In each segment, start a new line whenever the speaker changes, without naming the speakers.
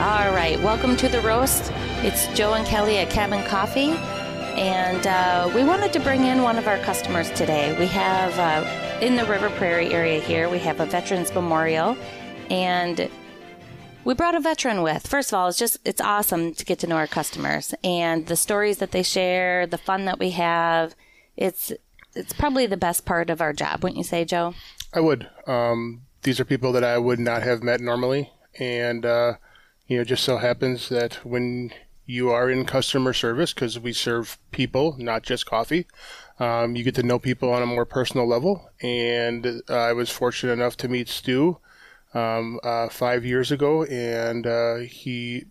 All right, welcome to the roast. It's Joe and Kelly at Cabin Coffee, and uh, we wanted to bring in one of our customers today. We have uh, in the River Prairie area here, we have a Veterans Memorial, and we brought a veteran with. First of all, it's just it's awesome to get to know our customers and the stories that they share, the fun that we have. It's it's probably the best part of our job, wouldn't you say, Joe?
I would. Um, these are people that I would not have met normally, and uh, you know, just so happens that when you are in customer service, because we serve people, not just coffee, um, you get to know people on a more personal level. And uh, I was fortunate enough to meet Stu um, uh, five years ago, and uh, he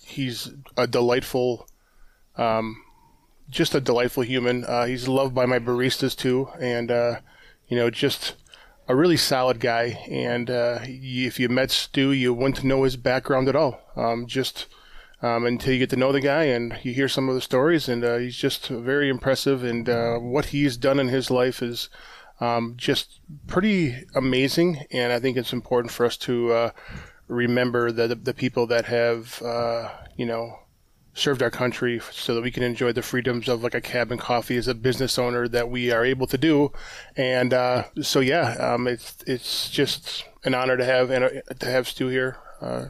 he's a delightful, um, just a delightful human. Uh, he's loved by my baristas too, and uh, you know, just a really solid guy, and uh, if you met Stu, you wouldn't know his background at all. Um, just um, until you get to know the guy and you hear some of the stories, and uh, he's just very impressive. And uh, what he's done in his life is um, just pretty amazing. And I think it's important for us to uh, remember the the people that have uh, you know served our country so that we can enjoy the freedoms of like a cabin coffee as a business owner that we are able to do. And uh, so, yeah, um, it's it's just an honor to have and uh, to have Stu here. Uh,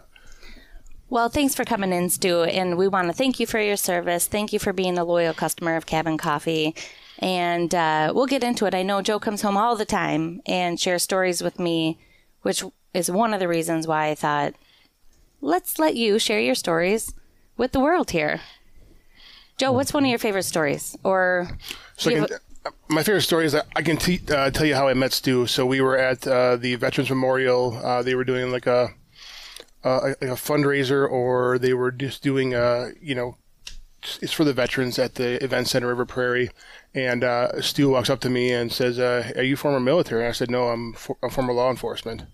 well, thanks for coming in, Stu, and we want to thank you for your service. Thank you for being a loyal customer of Cabin Coffee. And uh, we'll get into it. I know Joe comes home all the time and shares stories with me, which is one of the reasons why I thought, let's let you share your stories with the world here. Joe, what's one of your favorite stories? Or
so can, uh, my favorite story is that I can te- uh, tell you how I met Stu. So we were at uh, the Veterans Memorial. Uh, they were doing like a, uh, a, a fundraiser, or they were just doing a uh, you know it's for the veterans at the event center River Prairie. And Stu walks up to me and says, "Are you former military?" And I said, "No, I'm, for- I'm former law enforcement."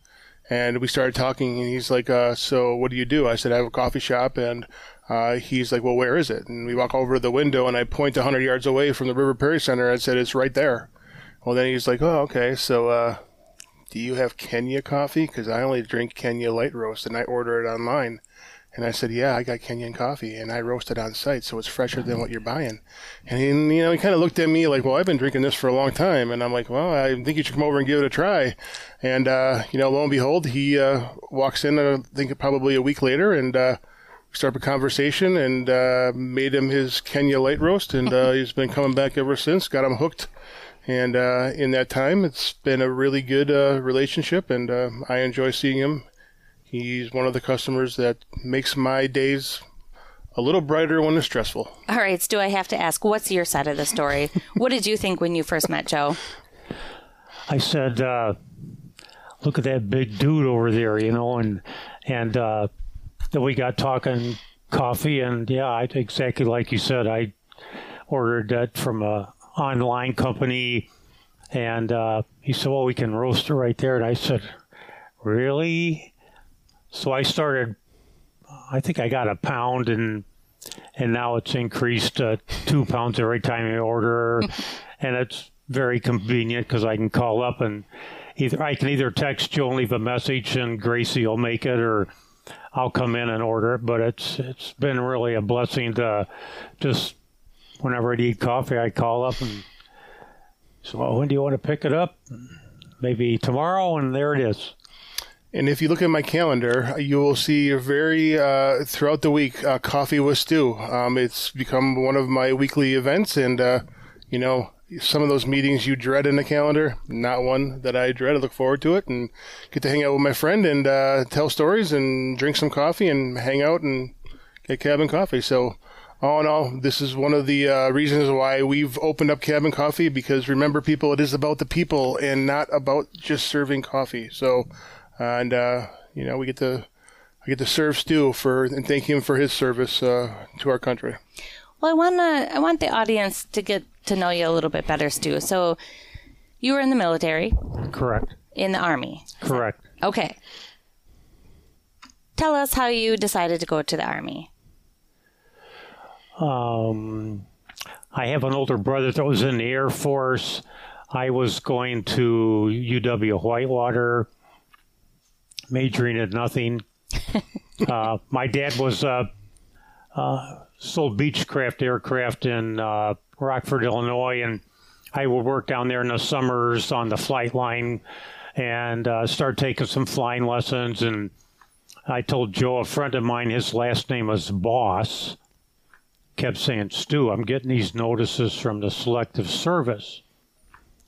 And we started talking, and he's like, "So what do you do?" I said, "I have a coffee shop, and uh, he's like, well, where is it? And we walk over to the window, and I point 100 yards away from the River Prairie Center. I said, it's right there. Well, then he's like, oh, okay. So, uh, do you have Kenya coffee? Because I only drink Kenya light roast, and I order it online. And I said, yeah, I got Kenyan coffee, and I roast it on site, so it's fresher than what you're buying. And he, you know, he kind of looked at me like, well, I've been drinking this for a long time, and I'm like, well, I think you should come over and give it a try. And uh, you know, lo and behold, he uh, walks in, I think probably a week later, and uh, start a conversation and uh, made him his Kenya light roast, and uh, he's been coming back ever since. Got him hooked, and uh, in that time, it's been a really good uh, relationship, and uh, I enjoy seeing him. He's one of the customers that makes my days a little brighter when it's stressful.
All right, Stu, I have to ask, what's your side of the story? what did you think when you first met Joe?
I said, uh, "Look at that big dude over there," you know, and and then we got talking coffee, and yeah, I exactly like you said. I ordered that from a online company, and uh, he said, "Well, we can roast it right there." And I said, "Really?" So I started. I think I got a pound, and and now it's increased to two pounds every time I order, and it's very convenient because I can call up and either I can either text you and leave a message, and Gracie will make it, or I'll come in and order it. But it's it's been really a blessing to just whenever I need coffee, I call up and so well, when do you want to pick it up? Maybe tomorrow, and there it is.
And if you look at my calendar, you will see very uh, throughout the week uh, coffee with Stu. Um, it's become one of my weekly events, and uh, you know some of those meetings you dread in the calendar, not one that I dread. I look forward to it and get to hang out with my friend and uh, tell stories and drink some coffee and hang out and get cabin coffee. So, all in all, this is one of the uh, reasons why we've opened up cabin coffee because remember, people, it is about the people and not about just serving coffee. So, and uh, you know, we get to I get to serve Stu for and thank him for his service uh, to our country.
Well, I want to I want the audience to get to know you a little bit better, Stu. So, you were in the military.
Correct.
In the army.
Correct.
Okay. Tell us how you decided to go to the army.
Um, I have an older brother that was in the Air Force. I was going to UW Whitewater, majoring in nothing, uh, my dad was uh, uh, sold Beechcraft aircraft in uh, Rockford, Illinois, and I would work down there in the summers on the flight line and uh, start taking some flying lessons. And I told Joe, a friend of mine, his last name was Boss, kept saying, Stu, I'm getting these notices from the Selective Service.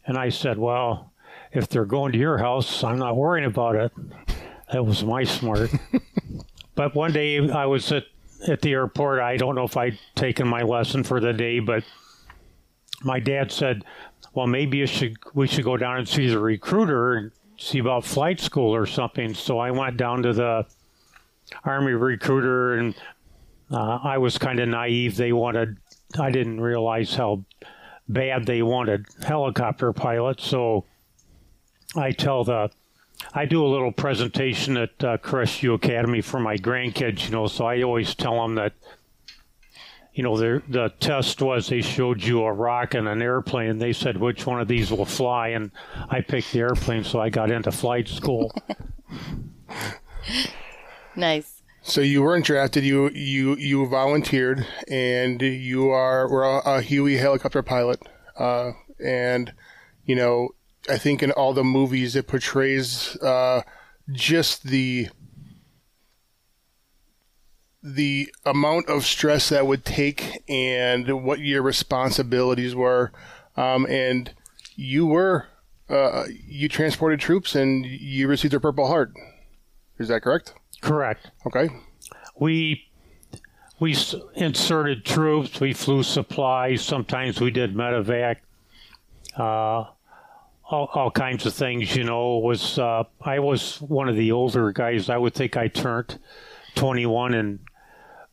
And I said, Well, if they're going to your house, I'm not worrying about it. That was my smart. but one day I was at, at the airport. I don't know if I'd taken my lesson for the day, but my dad said, "Well, maybe should we should go down and see the recruiter and see about flight school or something." So I went down to the Army recruiter, and uh, I was kind of naive. They wanted, I didn't realize how bad they wanted helicopter pilots. So I tell the, I do a little presentation at uh, Crestview Academy for my grandkids, you know. So I always tell them that you know, the the test was they showed you a rock and an airplane. They said which one of these will fly, and I picked the airplane, so I got into flight school.
nice.
So you weren't drafted. You you you volunteered, and you are were a, a Huey helicopter pilot. Uh, and you know, I think in all the movies it portrays uh, just the the amount of stress that would take and what your responsibilities were. Um, and you were, uh, you transported troops and you received a Purple Heart. Is that correct?
Correct.
Okay.
We we inserted troops. We flew supplies. Sometimes we did medevac. Uh, all, all kinds of things. You know, was uh, I was one of the older guys. I would think I turned 21 in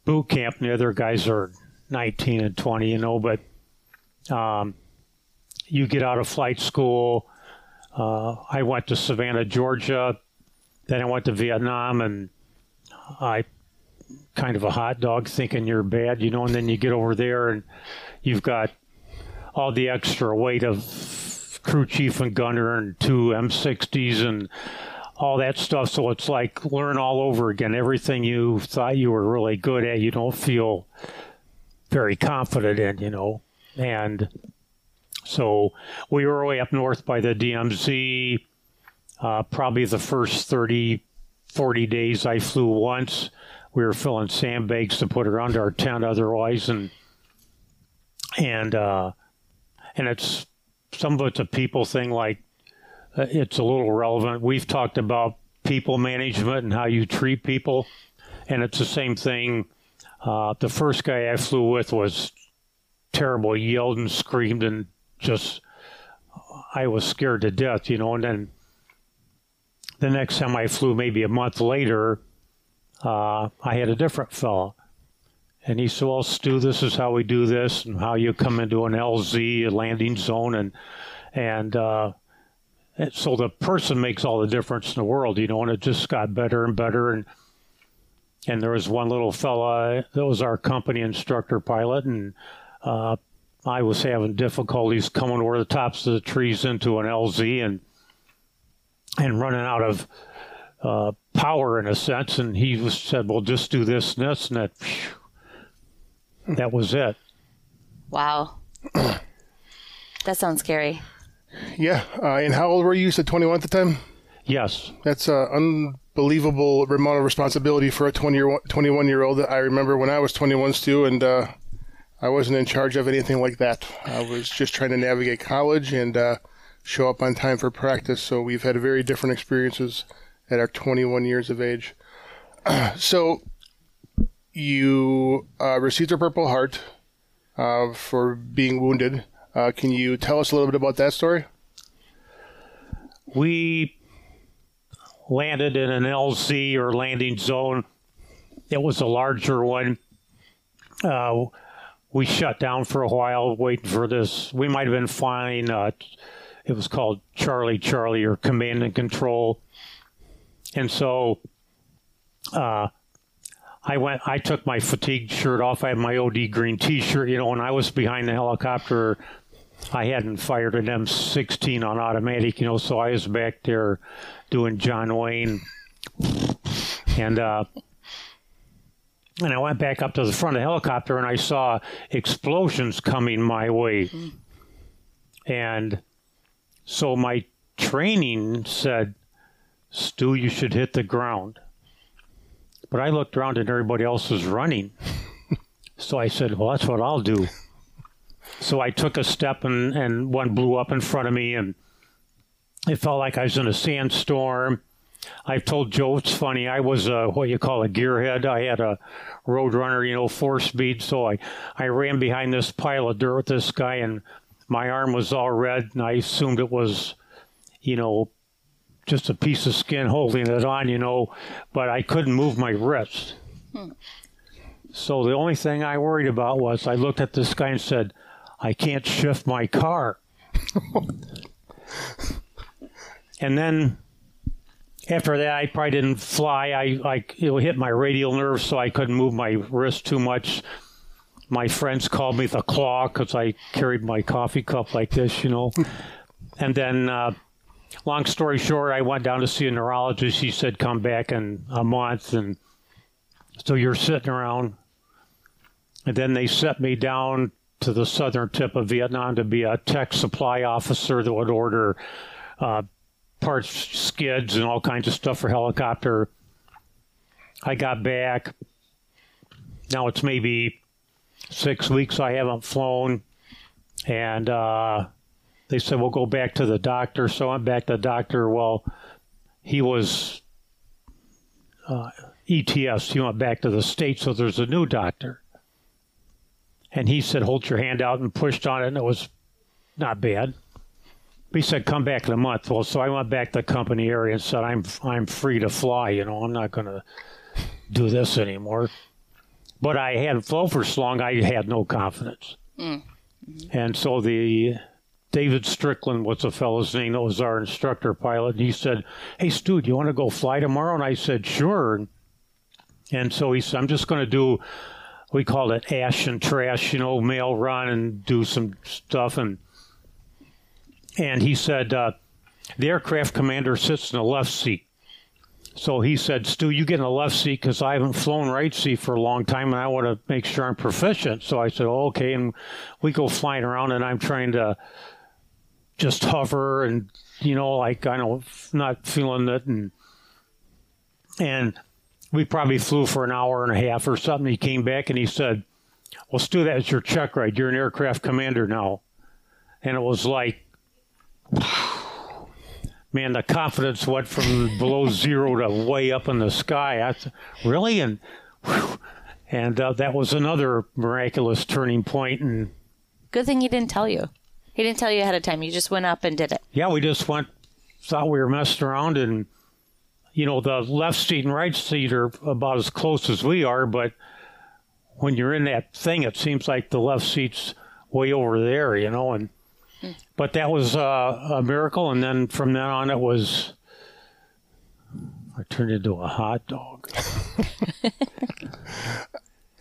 boot camp, and the other guys are 19 and 20, you know, but um, you get out of flight school. Uh, I went to Savannah, Georgia. Then I went to Vietnam, and I kind of a hot dog thinking you're bad, you know, and then you get over there and you've got all the extra weight of crew chief and gunner and two M60s and all that stuff. So it's like learn all over again. Everything you thought you were really good at, you don't feel very confident in, you know. And so we were way up north by the DMZ. Uh, probably the first 30, 40 days I flew once. We were filling sandbags to put around our tent otherwise. And, and, uh, and it's some of it's a people thing like it's a little relevant. We've talked about people management and how you treat people, and it's the same thing. Uh, the first guy I flew with was terrible. He yelled and screamed and just I was scared to death, you know. And then the next time I flew, maybe a month later, uh, I had a different fellow. And he said, Well, Stu, this is how we do this and how you come into an LZ, a landing zone. And, and, uh, so the person makes all the difference in the world, you know, and it just got better and better. And and there was one little fella that was our company instructor pilot, and uh, I was having difficulties coming over the tops of the trees into an LZ and and running out of uh, power in a sense. And he was, said, "Well, just do this and this," and that. That was it.
Wow, that sounds scary.
Yeah. Uh, and how old were you? You said 21 at the time?
Yes.
That's an unbelievable amount of responsibility for a 20 year, 21 year old. I remember when I was 21 too, and uh, I wasn't in charge of anything like that. I was just trying to navigate college and uh, show up on time for practice. So we've had very different experiences at our 21 years of age. so you uh, received a Purple Heart uh, for being wounded. Uh, can you tell us a little bit about that story?
We landed in an LZ or landing zone. It was a larger one. Uh, we shut down for a while waiting for this. We might have been flying. Uh, it was called Charlie Charlie or Command and Control. And so uh, I went. I took my fatigue shirt off. I had my OD green T-shirt, you know, and I was behind the helicopter I hadn't fired an M16 on automatic, you know, so I was back there doing John Wayne. And uh, and I went back up to the front of the helicopter and I saw explosions coming my way. And so my training said, Stu, you should hit the ground. But I looked around and everybody else was running. so I said, Well, that's what I'll do. So I took a step and, and one blew up in front of me and it felt like I was in a sandstorm. I've told Joe it's funny. I was a, what you call a gearhead. I had a Roadrunner, you know, four speed. So I, I ran behind this pile of dirt with this guy, and my arm was all red, and I assumed it was, you know, just a piece of skin holding it on, you know, but I couldn't move my wrist. Hmm. So the only thing I worried about was I looked at this guy and said, I can't shift my car. and then after that, I probably didn't fly. I like it hit my radial nerve, so I couldn't move my wrist too much. My friends called me the claw because I carried my coffee cup like this, you know. and then, uh, long story short, I went down to see a neurologist. He said, "Come back in a month," and so you're sitting around. And then they set me down to the southern tip of Vietnam to be a tech supply officer that would order uh, parts, skids, and all kinds of stuff for helicopter. I got back. Now it's maybe six weeks I haven't flown, and uh, they said we'll go back to the doctor. So I'm back to the doctor. Well, he was uh, ETS. He went back to the state, so there's a new doctor, and he said, "Hold your hand out," and pushed on it, and it was not bad he said come back in a month. Well, so I went back to the company area and said I'm I'm free to fly. You know, I'm not going to do this anymore. But I hadn't flown for so long. I had no confidence, mm. mm-hmm. and so the David Strickland was the fellow's name that was our instructor pilot. And he said, "Hey, Stu, do you want to go fly tomorrow?" And I said, "Sure." And so he said, "I'm just going to do." We called it ash and trash, you know, mail run and do some stuff and and he said uh, the aircraft commander sits in the left seat. So he said, Stu, you get in the left seat because I haven't flown right seat for a long time and I want to make sure I'm proficient. So I said, oh, okay. And we go flying around and I'm trying to just hover and, you know, like I don't, not feeling it. And, and we probably flew for an hour and a half or something. He came back and he said, well, Stu, that's your check ride. You're an aircraft commander now. And it was like, man, the confidence went from below zero to way up in the sky. I, said, really, and and uh, that was another miraculous turning point. And
good thing he didn't tell you. He didn't tell you ahead of time. You just went up and did it.
Yeah, we just went. Thought we were messing around, and you know, the left seat and right seat are about as close as we are, but when you're in that thing, it seems like the left seat's way over there, you know, and but that was uh, a miracle, and then from then on, it was I turned into a hot dog.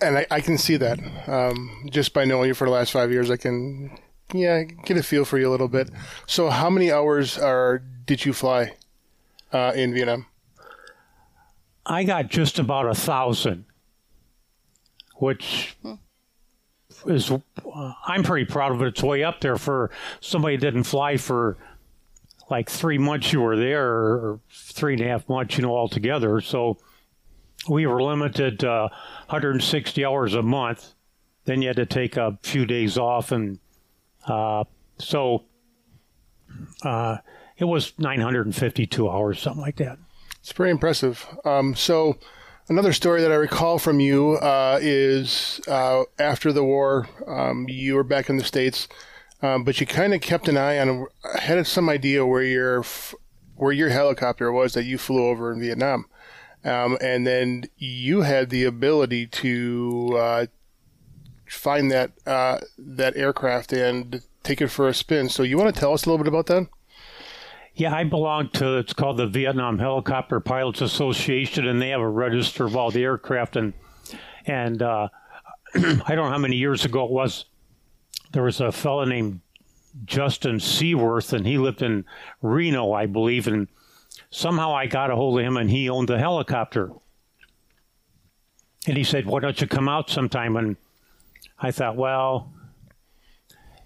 and I, I, can see that um, just by knowing you for the last five years. I can, yeah, get a feel for you a little bit. So, how many hours are did you fly uh, in Vietnam?
I got just about a thousand, which is uh, I'm pretty proud of it. It's way up there for somebody didn't fly for like three months. You were there, or three and a half months, you know, altogether. So we were limited uh, 160 hours a month. Then you had to take a few days off, and uh, so uh, it was 952 hours, something like that.
It's pretty impressive. Um, so Another story that I recall from you uh, is uh, after the war, um, you were back in the states, um, but you kind of kept an eye on, had some idea where your where your helicopter was that you flew over in Vietnam, um, and then you had the ability to uh, find that uh, that aircraft and take it for a spin. So you want to tell us a little bit about that?
Yeah, I belong to it's called the Vietnam Helicopter Pilots Association, and they have a register of all the aircraft. and And uh, I don't know how many years ago it was. There was a fellow named Justin Seaworth, and he lived in Reno, I believe, and somehow I got a hold of him, and he owned the helicopter. and he said, "Why don't you come out sometime?" And I thought, well,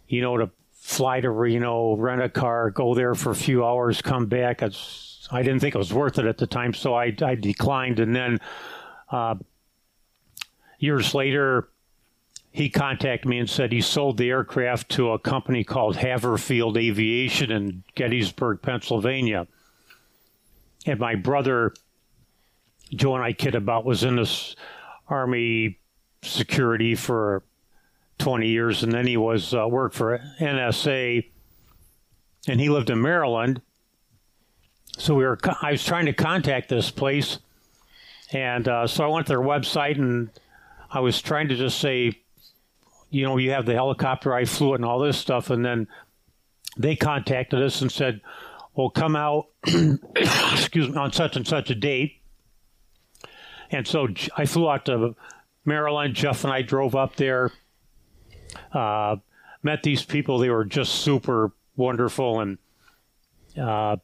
you know, to fly to Reno, rent a car, go there for a few hours, come back. It's, I didn't think it was worth it at the time, so I, I declined. And then uh, years later, he contacted me and said he sold the aircraft to a company called Haverfield Aviation in Gettysburg, Pennsylvania. And my brother, Joe and I kid about, was in this Army security for 20 years, and then he was uh, worked for NSA, and he lived in Maryland. So we were. I was trying to contact this place, and uh, so I went to their website, and I was trying to just say, you know, you have the helicopter I flew it and all this stuff, and then they contacted us and said, "Well, come out, excuse me, on such and such a date." And so I flew out to Maryland. Jeff and I drove up there uh, met these people. They were just super wonderful and uh,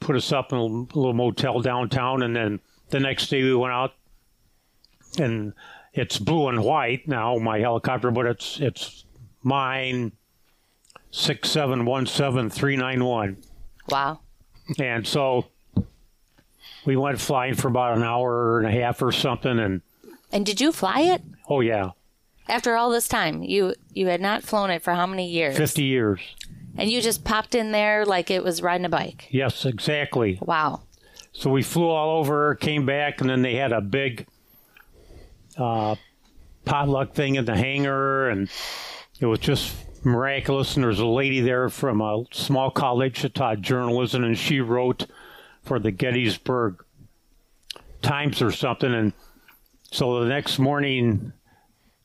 put us up in a little motel downtown. And then the next day we went out and it's blue and white now, my helicopter, but it's it's mine six seven one seven three nine one.
Wow.
And so we went flying for about an hour and a half or something and
And did you fly it?
oh yeah.
After all this time, you you had not flown it for how many years?
Fifty years.
And you just popped in there like it was riding a bike.
Yes, exactly.
Wow.
So we flew all over, came back, and then they had a big uh, potluck thing in the hangar, and it was just miraculous. And there was a lady there from a small college that taught journalism, and she wrote for the Gettysburg Times or something. And so the next morning,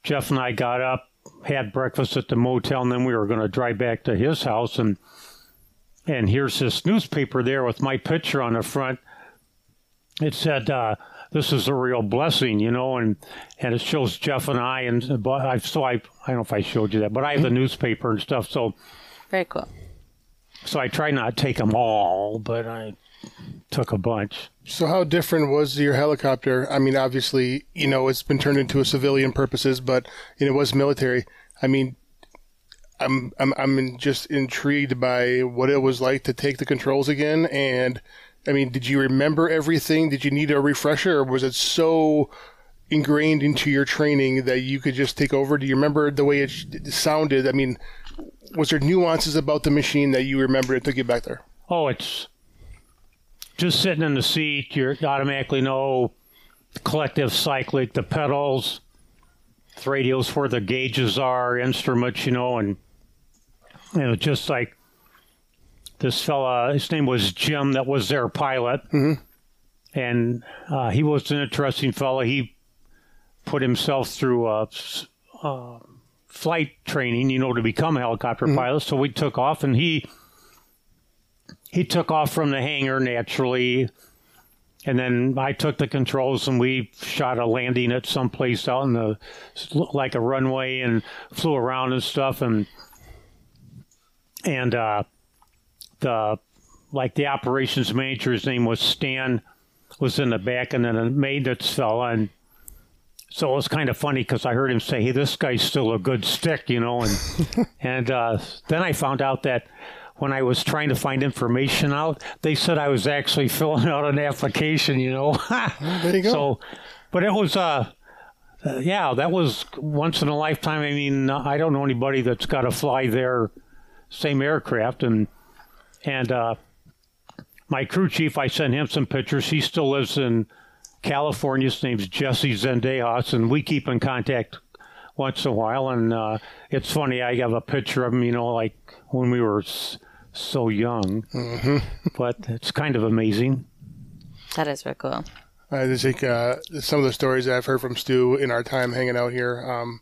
Jeff and I got up, had breakfast at the motel, and then we were going to drive back to his house. And and here's this newspaper there with my picture on the front. It said, uh, "This is a real blessing," you know, and and it shows Jeff and I, and but I so I I don't know if I showed you that, but I have the newspaper and stuff. So
Very cool.
so I try not to take them all, but I took a bunch.
So how different was your helicopter? I mean, obviously, you know, it's been turned into a civilian purposes, but you know, it was military. I mean, I'm I'm I'm just intrigued by what it was like to take the controls again. And I mean, did you remember everything? Did you need a refresher, or was it so ingrained into your training that you could just take over? Do you remember the way it sounded? I mean, was there nuances about the machine that you remember it took you back there?
Oh, it's just sitting in the seat. You automatically know the collective cyclic, the pedals, the radios where the gauges are, instruments, you know, and you know, just like this fella, his name was Jim, that was their pilot, and uh, he was an interesting fella. He put himself through a, s- uh, flight training, you know, to become a helicopter pilot. So we took off, and he he took off from the hangar naturally. And then I took the controls and we shot a landing at some place out in the like a runway and flew around and stuff and and uh, the like the operations manager's name was Stan was in the back and then a maintenance fella and so it was kind of funny because I heard him say, "Hey, this guy's still a good stick," you know, and and uh, then I found out that when I was trying to find information out, they said I was actually filling out an application, you know.
There you go.
So, but it was, uh, uh, yeah, that was once in a lifetime. I mean, I don't know anybody that's got to fly their same aircraft, and and uh, my crew chief, I sent him some pictures. He still lives in California. His name's Jesse Zendejas, and we keep in contact once in a while. And uh, it's funny, I have a picture of him, you know, like when we were so young. Mm-hmm. But it's kind of amazing.
That is very cool.
I just think uh, some of the stories that I've heard from Stu in our time hanging out here um,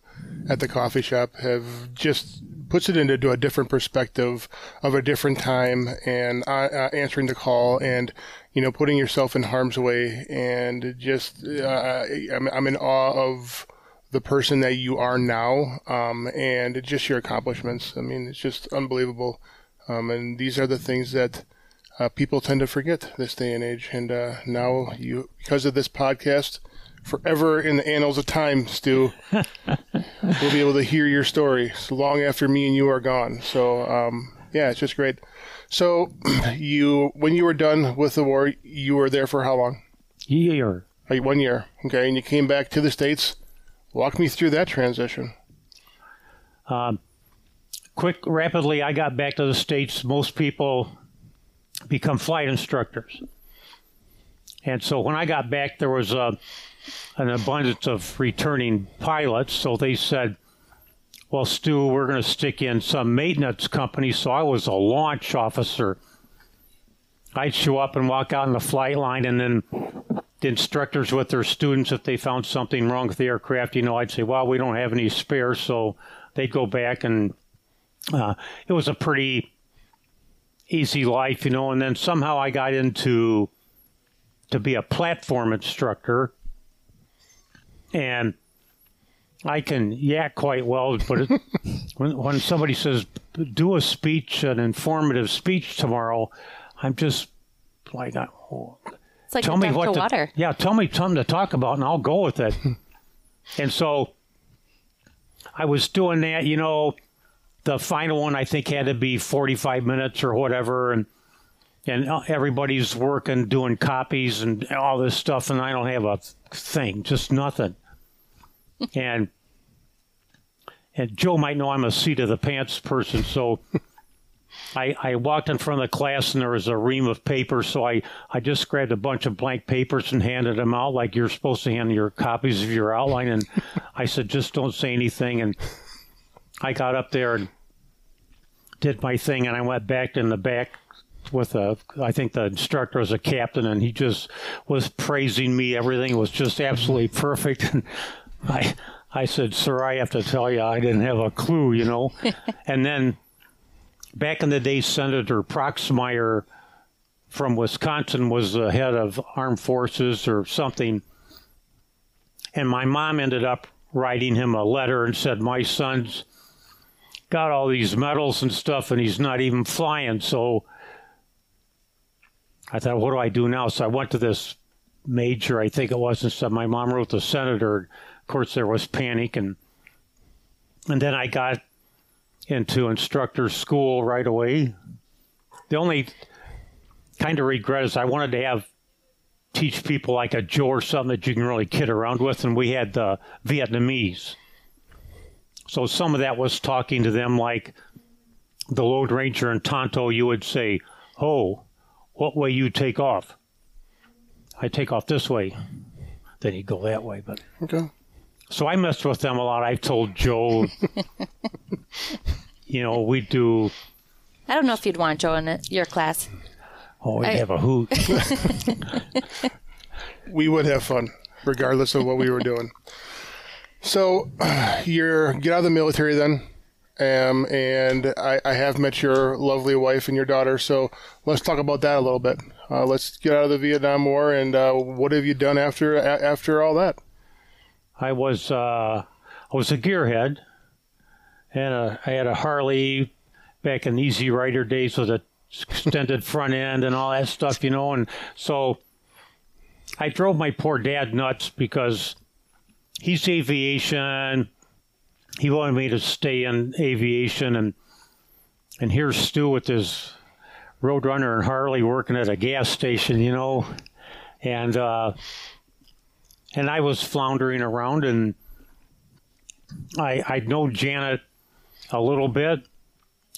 at the coffee shop have just puts it into a different perspective of a different time and uh, uh, answering the call and you know putting yourself in harm's way and just uh, I'm, I'm in awe of the person that you are now um, and just your accomplishments. I mean, it's just unbelievable. Um, and these are the things that uh, people tend to forget this day and age. And uh, now you, because of this podcast, forever in the annals of time, Stu, we'll be able to hear your story so long after me and you are gone. So um, yeah, it's just great. So you, when you were done with the war, you were there for how long?
Year.
Like one year. Okay, and you came back to the states. Walk me through that transition.
Um, quick, rapidly, I got back to the states. Most people become flight instructors, and so when I got back, there was a, an abundance of returning pilots. So they said, "Well, Stu, we're going to stick in some maintenance company." So I was a launch officer. I'd show up and walk out in the flight line, and then the instructors with their students, if they found something wrong with the aircraft, you know, I'd say, "Well, we don't have any spares," so they'd go back and uh, it was a pretty easy life, you know. And then somehow I got into to be a platform instructor, and I can yak quite well. But it, when when somebody says do a speech, an informative speech tomorrow, I'm just like, oh,
It's like
tell
a
me what
to
yeah tell me something to talk about and i'll go with it and so i was doing that you know the final one i think had to be 45 minutes or whatever and and everybody's working doing copies and all this stuff and i don't have a thing just nothing and and joe might know i'm a seat of the pants person so I, I walked in front of the class and there was a ream of paper, so I, I just grabbed a bunch of blank papers and handed them out like you're supposed to hand your copies of your outline. And I said, just don't say anything. And I got up there and did my thing, and I went back in the back with a, I think the instructor was a captain, and he just was praising me. Everything was just absolutely perfect. And I, I said, sir, I have to tell you, I didn't have a clue, you know. and then back in the day, Senator Proxmire from Wisconsin was the head of armed forces or something. And my mom ended up writing him a letter and said, My son's got all these medals and stuff, and he's not even flying. So I thought, What do I do now? So I went to this major, I think it was, and said, My mom wrote the senator. Of course, there was panic. And, and then I got into instructor school right away. The only kind of regret is I wanted to have teach people like a Joe or something that you can really kid around with, and we had the Vietnamese. So some of that was talking to them like the Lone Ranger in Tonto. You would say, "Oh, what way you take off?" I take off this way. Then you go that way, but
Okay.
so I messed with them a lot. I told Joe, you know, we do.
I don't know if you'd want Joe in it, your class.
Oh, we
I-
have a hoot.
we would have fun regardless of what we were doing. So you're get out of the military then, um, and I, I have met your lovely wife and your daughter. So let's talk about that a little bit. Uh, let's get out of the Vietnam War and uh, what have you done after a- after all that?
I was uh, I was a gearhead, and uh, I had a Harley back in the Easy Rider days with a extended front end and all that stuff, you know. And so I drove my poor dad nuts because he's aviation. He wanted me to stay in aviation, and and here's Stu with his Roadrunner and Harley working at a gas station, you know, and. uh and I was floundering around, and I I know Janet a little bit,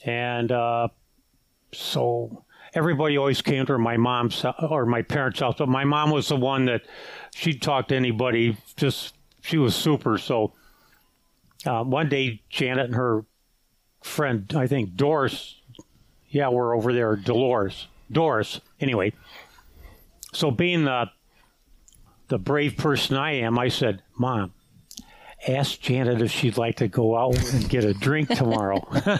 and uh, so everybody always came to my mom's or my parents' house, but my mom was the one that she'd talk to anybody. Just she was super. So uh, one day, Janet and her friend, I think Doris, yeah, we're over there, Dolores, Doris. Anyway, so being the the brave person I am, I said, Mom, ask Janet if she'd like to go out and get a drink tomorrow.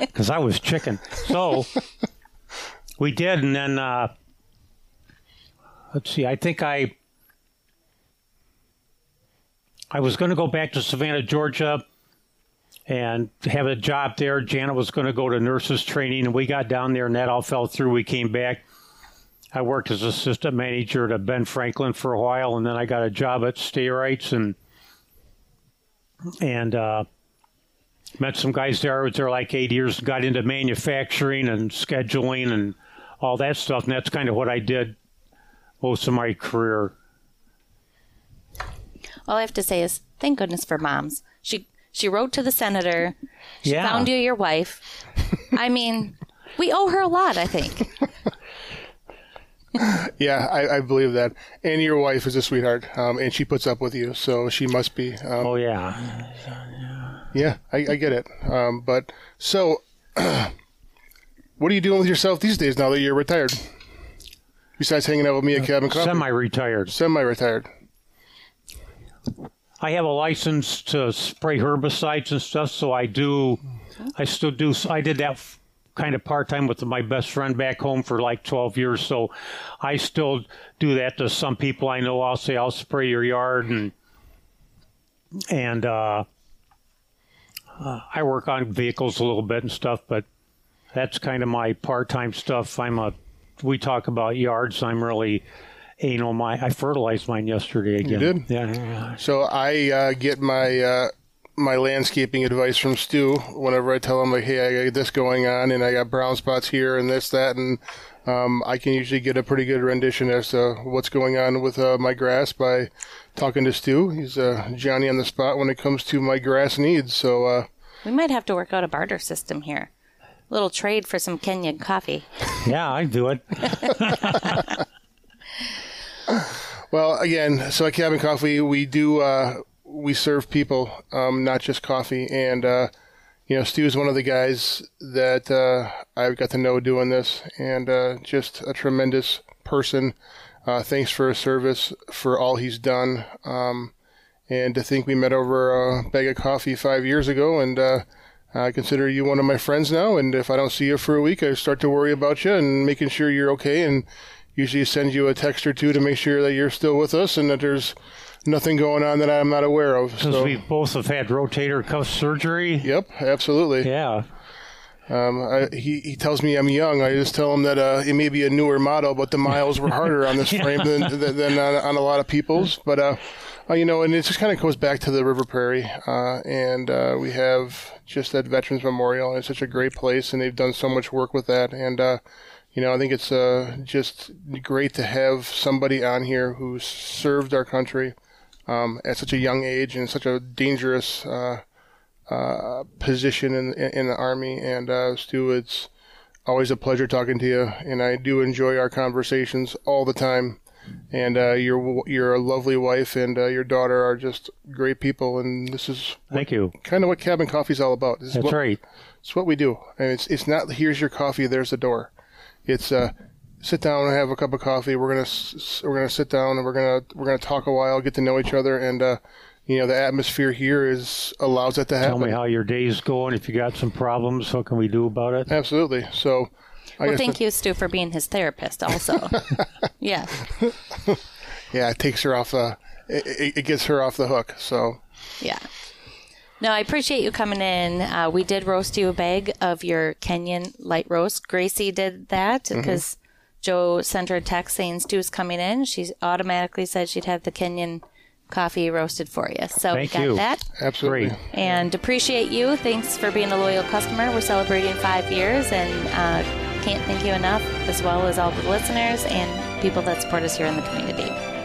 Because I was chicken. So we did. And then, uh, let's see, I think I. I was going to go back to Savannah, Georgia, and have a job there. Janet was going to go to nurses training, and we got down there, and that all fell through. We came back. I worked as assistant manager to Ben Franklin for a while, and then I got a job at Sta-Rites and and uh, met some guys there. I was there like eight years. Got into manufacturing and scheduling and all that stuff, and that's kind of what I did most of my career.
All I have to say is thank goodness for moms. She she wrote to the senator. She
Yeah.
found you your wife. I mean, we owe her a lot, I think.
Yeah, I, I believe that. And your wife is a sweetheart, um, and she puts up with you, so she must be. Um,
Oh yeah,
Yeah, I, I get it. Um, but so, what are you doing with yourself these days now that you're retired? Besides hanging out with me at Cabin Coffee,
semi-retired.
semi-retired.
I have a license to spray herbicides and stuff, so I do. I still do. I did that kind of part time with my best friend back home for like 12 years, so I still do that to some people I know. I'll say I'll spray your yard and and uh, uh, I work on vehicles a little bit and stuff, but that's kind of my part time stuff. I'm a. We talk about yards. I'm really anal. My I fertilized mine yesterday again.
You did?
Yeah, yeah.
So I uh, get my uh, my landscaping advice from Stu whenever I tell him like, hey, I got this going on, and I got brown spots here, and this, that, and um, I can usually get a pretty good rendition as to what's going on with uh, my grass by talking to Stu. He's uh, Johnny on the spot when it comes to my grass needs. So. Uh,
We might have to work out a barter system here. Little trade for some Kenyan coffee.
Yeah, I do it.
Well, again, so at Cabin Coffee, we do uh, we serve people, um, not just coffee. And uh, you know, Stu is one of the guys that uh, I've got to know doing this, and uh, just a tremendous person. Uh, thanks for his service, for all he's done. Um, and to think we met over a bag of coffee five years ago, and uh, I consider you one of my friends now. And if I don't see you for a week, I start to worry about you and making sure you're okay. And usually send you a text or two to make sure that you're still with us and that there's nothing going on that I'm not aware of.
Because
So,
we both have had rotator cuff surgery.
yep, absolutely.
Yeah.
Um, I, he he tells me I'm young. I just tell him that uh, it may be a newer model, but the miles were harder on this frame than than, than on, on a lot of people's. But uh, uh, you know, and it just kind of goes back to the River Prairie, uh, and uh, we have just that Veterans Memorial. And it's such a great place, and they've done so much work with that. And uh, you know, I think it's uh, just great to have somebody on here who served our country um, at such a young age and such a dangerous uh, uh, position in, in the army. And uh, Stu, it's always a pleasure talking to you, and I do enjoy our conversations all the time. And uh, your your lovely wife and uh, your daughter are just great people, and this is
Thank you.
kind of what Cabin coffee is all about. This is
That's
what,
right.
It's what we do, and it's it's not here's your coffee, there's the door. It's uh, sit down and have a cup of coffee. We're gonna s- s- we're gonna sit down and we're gonna we're gonna talk a while, get to know each other, and uh, you know the atmosphere here is allows that to happen.
Tell me how your day's going. If you got some problems, what can we do about it?
Absolutely. So, I
Well,
guess
thank you, Stu, for being his therapist also. yeah.
yeah, it takes her off. It, it- it gets her off the hook. So
Yeah. No, I appreciate you coming in. Uh, we did roast you a bag of your Kenyan light roast. Gracie did that
Mm-hmm.
because Joe sent her a text saying Stu's coming in. She automatically said she'd have the Kenyan coffee roasted for you. So
Thank
we got
you.
that.
absolutely.
Great.
And appreciate you. Thanks for being a loyal customer. We're celebrating five years and uh, can't thank you enough, as well as all the listeners and people that support us here in the community.